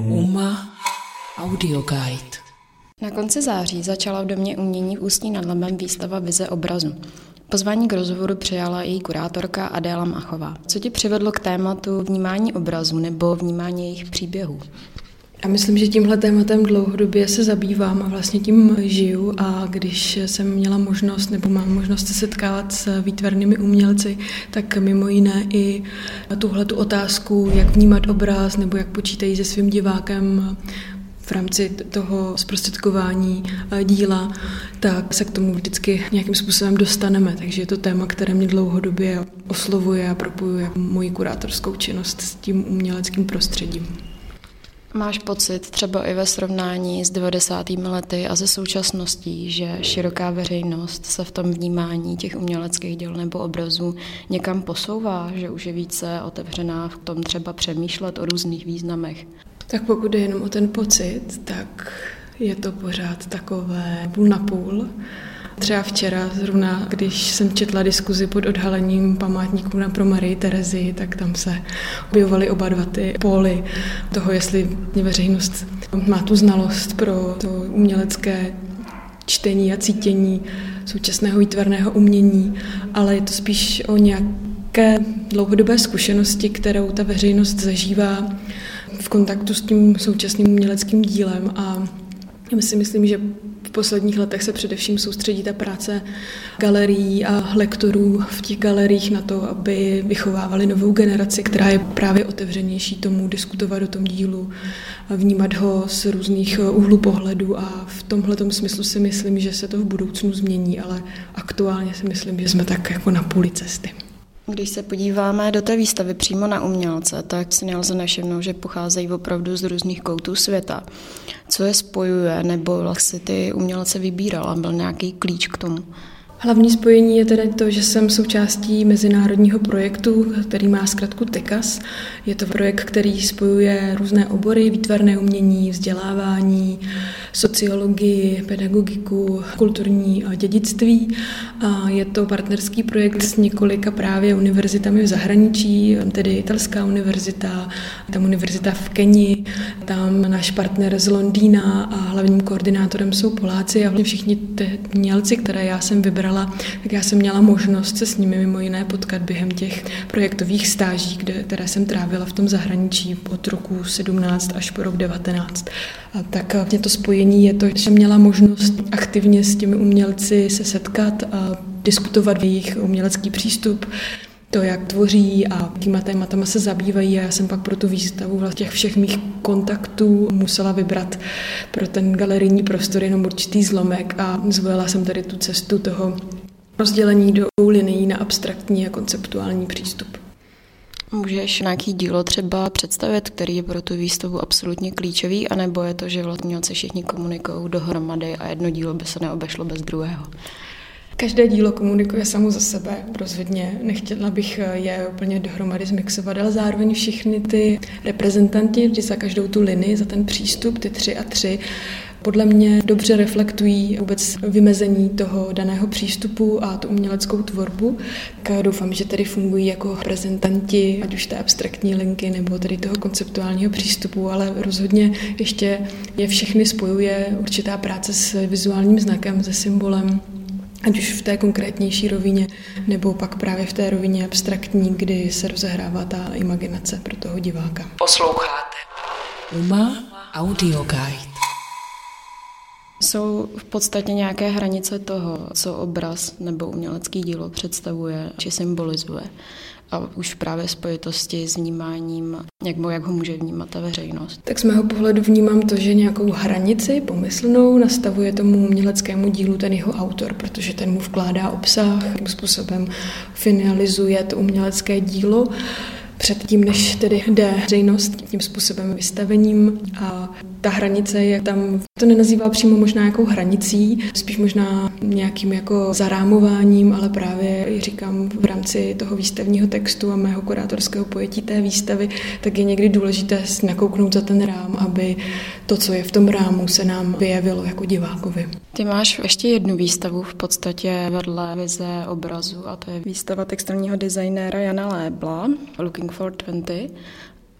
Uma Audio Guide. Na konci září začala v Domě umění v Ústí nad Labem výstava Vize obrazu. Pozvání k rozhovoru přijala její kurátorka Adéla Machová. Co ti přivedlo k tématu vnímání obrazu nebo vnímání jejich příběhů? Já myslím, že tímhle tématem dlouhodobě se zabývám a vlastně tím žiju a když jsem měla možnost nebo mám možnost se setkávat s výtvarnými umělci, tak mimo jiné i tuhle tu otázku, jak vnímat obraz nebo jak počítají se svým divákem v rámci toho zprostředkování díla, tak se k tomu vždycky nějakým způsobem dostaneme. Takže je to téma, které mě dlouhodobě oslovuje a propojuje moji kurátorskou činnost s tím uměleckým prostředím. Máš pocit třeba i ve srovnání s 90. lety a ze současností, že široká veřejnost se v tom vnímání těch uměleckých děl nebo obrazů někam posouvá, že už je více otevřená v tom třeba přemýšlet o různých významech? Tak pokud je jenom o ten pocit, tak je to pořád takové půl na půl. Třeba včera, zrovna když jsem četla diskuzi pod odhalením památníků na pro Marii Terezi, tak tam se objevovaly oba dva ty póly toho, jestli veřejnost má tu znalost pro to umělecké čtení a cítění současného výtvarného umění, ale je to spíš o nějaké dlouhodobé zkušenosti, kterou ta veřejnost zažívá v kontaktu s tím současným uměleckým dílem. A my si myslím, že posledních letech se především soustředí ta práce galerií a lektorů v těch galeriích na to, aby vychovávali novou generaci, která je právě otevřenější tomu diskutovat o tom dílu, vnímat ho z různých úhlů pohledu a v tomhle smyslu si myslím, že se to v budoucnu změní, ale aktuálně si myslím, že jsme tak jako na půli cesty. Když se podíváme do té výstavy přímo na umělce, tak si nelze nevšimnout, že pocházejí opravdu z různých koutů světa. Co je spojuje, nebo si ty umělce vybírala? Byl nějaký klíč k tomu? Hlavní spojení je tedy to, že jsem součástí mezinárodního projektu, který má zkrátku TECAS. Je to projekt, který spojuje různé obory, výtvarné umění, vzdělávání, sociologii, pedagogiku, kulturní dědictví. Je to partnerský projekt s několika právě univerzitami v zahraničí, tedy italská univerzita, tam univerzita v Keni, tam náš partner z Londýna a hlavním koordinátorem jsou Poláci a všichni ty mělci, které já jsem vybrala, tak já jsem měla možnost se s nimi mimo jiné potkat během těch projektových stáží, kde, které jsem trávila v tom zahraničí od roku 17 až po rok 19. A tak mě to spojení je to, že měla možnost aktivně s těmi umělci se setkat a diskutovat jejich umělecký přístup, to, jak tvoří a jakýma tématama se zabývají. A já jsem pak pro tu výstavu vlastně těch všech mých kontaktů musela vybrat pro ten galerijní prostor jenom určitý zlomek a zvolila jsem tady tu cestu toho rozdělení do linií na abstraktní a konceptuální přístup. Můžeš nějaký dílo třeba představit, který je pro tu výstavu absolutně klíčový, anebo je to, že vlastně všichni komunikují dohromady a jedno dílo by se neobešlo bez druhého? Každé dílo komunikuje samo za sebe, rozhodně. Nechtěla bych je úplně dohromady zmixovat, ale zároveň všichni ty reprezentanti vždy za každou tu linii, za ten přístup, ty tři a tři, podle mě dobře reflektují vůbec vymezení toho daného přístupu a tu uměleckou tvorbu. Tak doufám, že tady fungují jako reprezentanti, ať už té abstraktní linky nebo tady toho konceptuálního přístupu, ale rozhodně ještě je všechny spojuje určitá práce s vizuálním znakem, se symbolem ať už v té konkrétnější rovině, nebo pak právě v té rovině abstraktní, kdy se rozehrává ta imaginace pro toho diváka. Posloucháte Uma Audio Guide. Jsou v podstatě nějaké hranice toho, co obraz nebo umělecký dílo představuje či symbolizuje. A už právě spojitosti s vnímáním, jak, jak ho může vnímat ta veřejnost. Tak z mého pohledu vnímám to, že nějakou hranici pomyslnou nastavuje tomu uměleckému dílu ten jeho autor, protože ten mu vkládá obsah, jakým způsobem finalizuje to umělecké dílo předtím, než tedy jde veřejnost tím způsobem vystavením. A ta hranice je tam, to nenazývá přímo možná jakou hranicí, spíš možná nějakým jako zarámováním, ale právě říkám v rámci toho výstavního textu a mého kurátorského pojetí té výstavy, tak je někdy důležité nakouknout za ten rám, aby to, co je v tom rámu, se nám vyjevilo jako divákovi. Ty máš ještě jednu výstavu v podstatě vedle vize obrazu a to je výstava textilního designéra Jana Lébla Looking for 20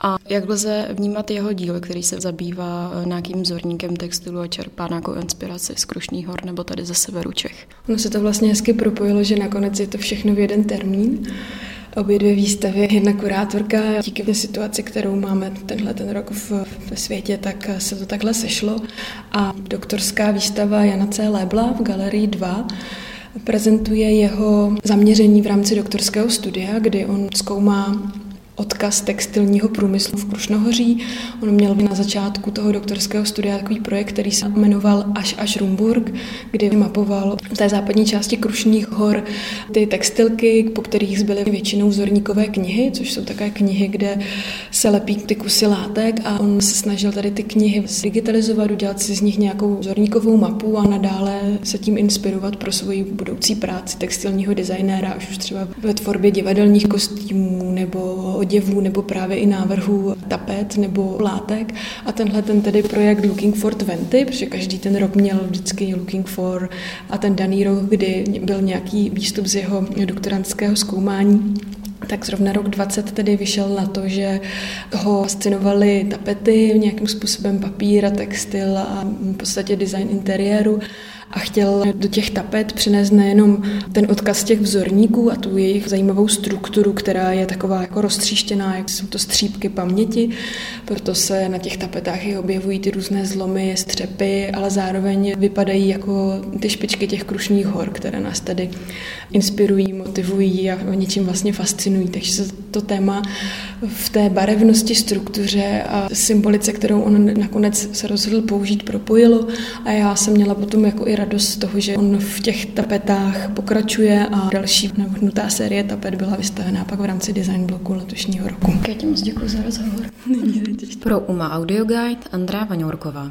A jak lze vnímat jeho díl, který se zabývá eh, nějakým vzorníkem textilu a čerpá nějakou inspiraci z Krušných hor nebo tady ze severu Čech? No se to vlastně hezky propojilo, že nakonec je to všechno v jeden termín. Obě dvě výstavy, jedna kurátorka, díky situaci, kterou máme tenhle ten rok v, ve světě, tak se to takhle sešlo. A doktorská výstava Jana C. Lebla v Galerii 2 prezentuje jeho zaměření v rámci doktorského studia, kdy on zkoumá odkaz textilního průmyslu v Krušnohoří. On měl na začátku toho doktorského studia takový projekt, který se jmenoval Až až Rumburg, kdy mapoval v té západní části Krušných hor ty textilky, po kterých zbyly většinou vzorníkové knihy, což jsou také knihy, kde se lepí ty kusy látek a on se snažil tady ty knihy digitalizovat, udělat si z nich nějakou vzorníkovou mapu a nadále se tím inspirovat pro svoji budoucí práci textilního designéra, už třeba ve tvorbě divadelních kostýmů nebo oděvů nebo právě i návrhů tapet nebo látek. A tenhle ten tedy projekt Looking for 20, protože každý ten rok měl vždycky Looking for a ten daný rok, kdy byl nějaký výstup z jeho doktorantského zkoumání, tak zrovna rok 20 tedy vyšel na to, že ho fascinovaly tapety, nějakým způsobem papír a textil a v podstatě design interiéru a chtěl do těch tapet přinést nejenom ten odkaz těch vzorníků a tu jejich zajímavou strukturu, která je taková jako roztříštěná, jak jsou to střípky paměti, proto se na těch tapetách i objevují ty různé zlomy, střepy, ale zároveň vypadají jako ty špičky těch krušních hor, které nás tady inspirují, motivují a něčím vlastně fascinují. Takže se to téma v té barevnosti, struktuře a symbolice, kterou on nakonec se rozhodl použít, propojilo a já jsem měla potom jako i radost z toho, že on v těch tapetách pokračuje a další navrhnutá série tapet byla vystavená pak v rámci design bloku letošního roku. Kétě moc děkuji za rozhovor. Pro UMA Audio Guide Andrá Vaňourková.